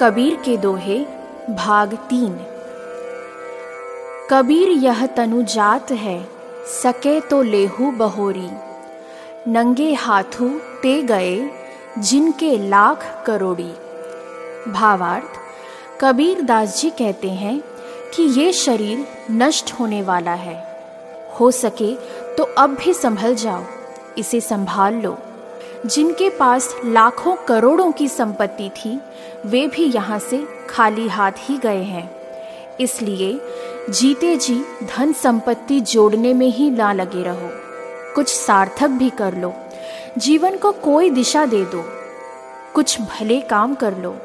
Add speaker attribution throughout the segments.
Speaker 1: कबीर के दोहे, भाग तीन। कबीर यह तनु जात है, सके तो लेहू बहोरी। नंगे हाथू ते गए, जिनके लाख करोड़ी। भावार्थ, कबीर दास जी कहते हैं कि ये शरीर नष्ट होने वाला है। हो सके तो अब भी संभल जाओ, इसे संभाल लो। जिनके पास लाखों करोड़ों की संपत्ति थी, वे भी यहाँ से खाली हाथ ही गए हैं। इसलिए जीते जी धन संपत्ति जोड़ने में ही ना लगे रहो। कुछ सार्थक भी कर लो। जीवन को कोई दिशा दे दो। कुछ भले काम कर लो।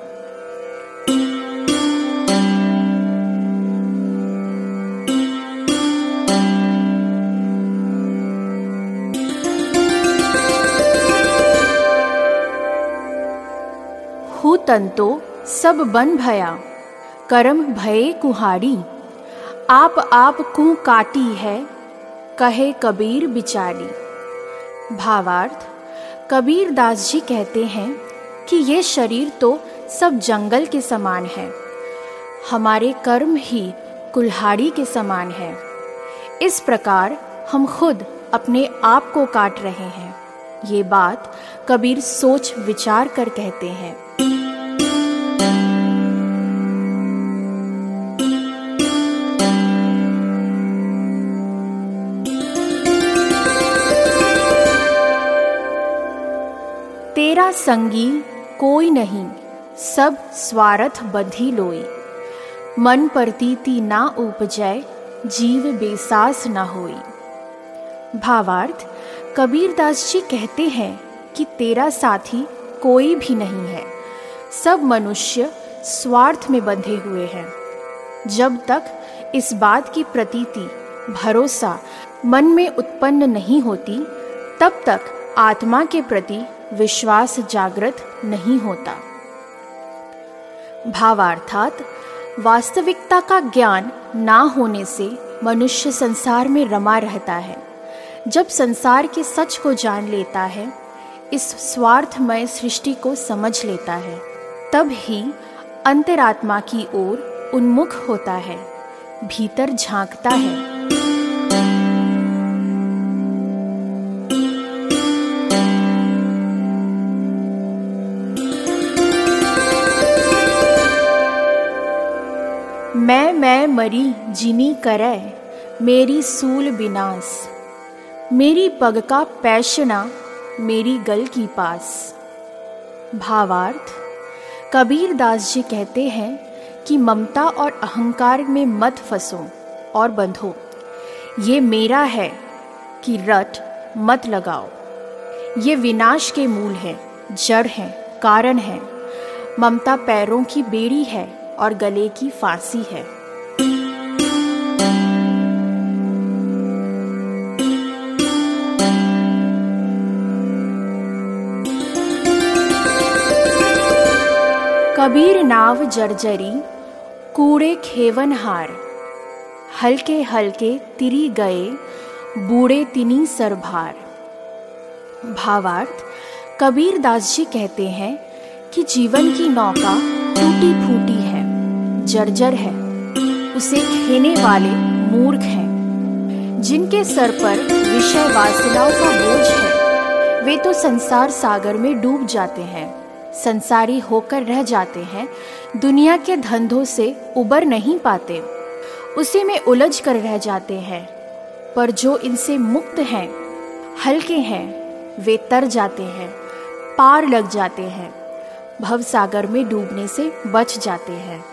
Speaker 1: तंतो सब बन भया। करम भये कुहाड़ी। आप आप कु काटी है, कहे कबीर बिचारी। भावार्थ, कबीर दास जी कहते हैं कि ये शरीर तो सब जंगल के समान है। हमारे कर्म ही कुल्हाड़ी के समान है। इस प्रकार हम खुद अपने आप को काट रहे हैं। ये बात कबीर सोच विचार कर कहते हैं। तेरा संगी कोई नहीं, सब स्वार्थ बंधी लोई। मन प्रतीति ना उपजय जीव बेसास न होई। भावार्थ कबीर दास जी कहते हैं कि तेरा साथी कोई भी नहीं है। सब मनुष्य स्वार्थ में बंधे हुए हैं। जब तक इस बात की प्रतीति, भरोसा मन में उत्पन्न नहीं होती, तब तक आत्मा के प्रति विश्वास जागृत नहीं होता। भावार्थात वास्तविकता का ज्ञान ना होने से मनुष्य संसार में रमा रहता है। जब संसार के सच को जान लेता है, इस स्वार्थमय सृष्टि को समझ लेता है, तब ही अंतरात्मा की ओर उन्मुख होता है, भीतर झांकता है। मैं मैं मरी, जिनी करे, मेरी सूल विनाश मेरी पग का पैशना, मेरी गल की पास। भावार्थ, कबीर दास जी कहते हैं कि ममता और अहंकार में मत फंसो और बंधो। ये मेरा है कि रट मत लगाओ। ये विनाश के मूल है, जड़ है, कारण है। ममता पैरों की बेड़ी है और गले की फांसी है। कबीर नाव जर्जरी, कूड़े खेवन हार। हल्के हल्के तिरी गए, बूढ़े तिनी सरभार। भावार्थ कबीर दास जी कहते हैं कि जीवन की नौका टूटी फूटी है। जर्जर है। उसे खेने वाले मूर्ख हैं, जिनके सर पर विषय वासनाओं का बोझ है। वे तो संसार सागर में डूब जाते हैं, संसारी होकर रह जाते हैं, दुनिया के धंधों से उबर नहीं पाते। उसी में उलझ कर रह जाते हैं, पर जो इनसे मुक्त हैं, हल्के हैं, वे तर जाते हैं, पार लग जाते हैं भव सागर में डूबने से बच जाते हैं।